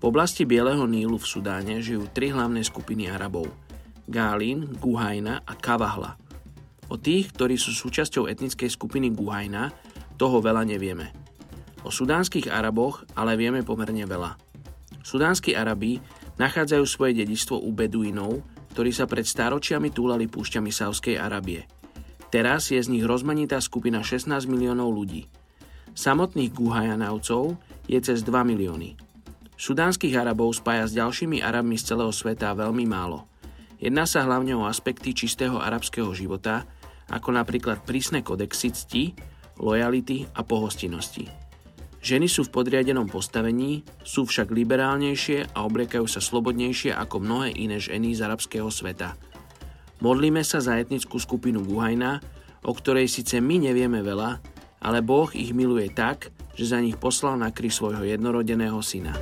V oblasti Bieleho Nílu v Sudáne žijú tri hlavné skupiny Arabov. Gálin, Guhajna a Kavahla. O tých, ktorí sú súčasťou etnickej skupiny Guhajna, toho veľa nevieme. O sudánskych Araboch ale vieme pomerne veľa. Sudánsky Arabi nachádzajú svoje dedistvo u Beduinov, ktorí sa pred stáročiami túlali púšťami Sávskej Arábie. Teraz je z nich rozmanitá skupina 16 miliónov ľudí. Samotných Guhajanavcov je cez 2 milióny. Sudánskych Arabov spája s ďalšími Arabmi z celého sveta veľmi málo. Jedná sa hlavne o aspekty čistého arabského života, ako napríklad prísne kodexy cti, lojality a pohostinnosti. Ženy sú v podriadenom postavení, sú však liberálnejšie a obliekajú sa slobodnejšie ako mnohé iné ženy z arabského sveta. Modlíme sa za etnickú skupinu Guhajna, o ktorej síce my nevieme veľa, ale Boh ich miluje tak, že za nich poslal na kry svojho jednorodeného syna.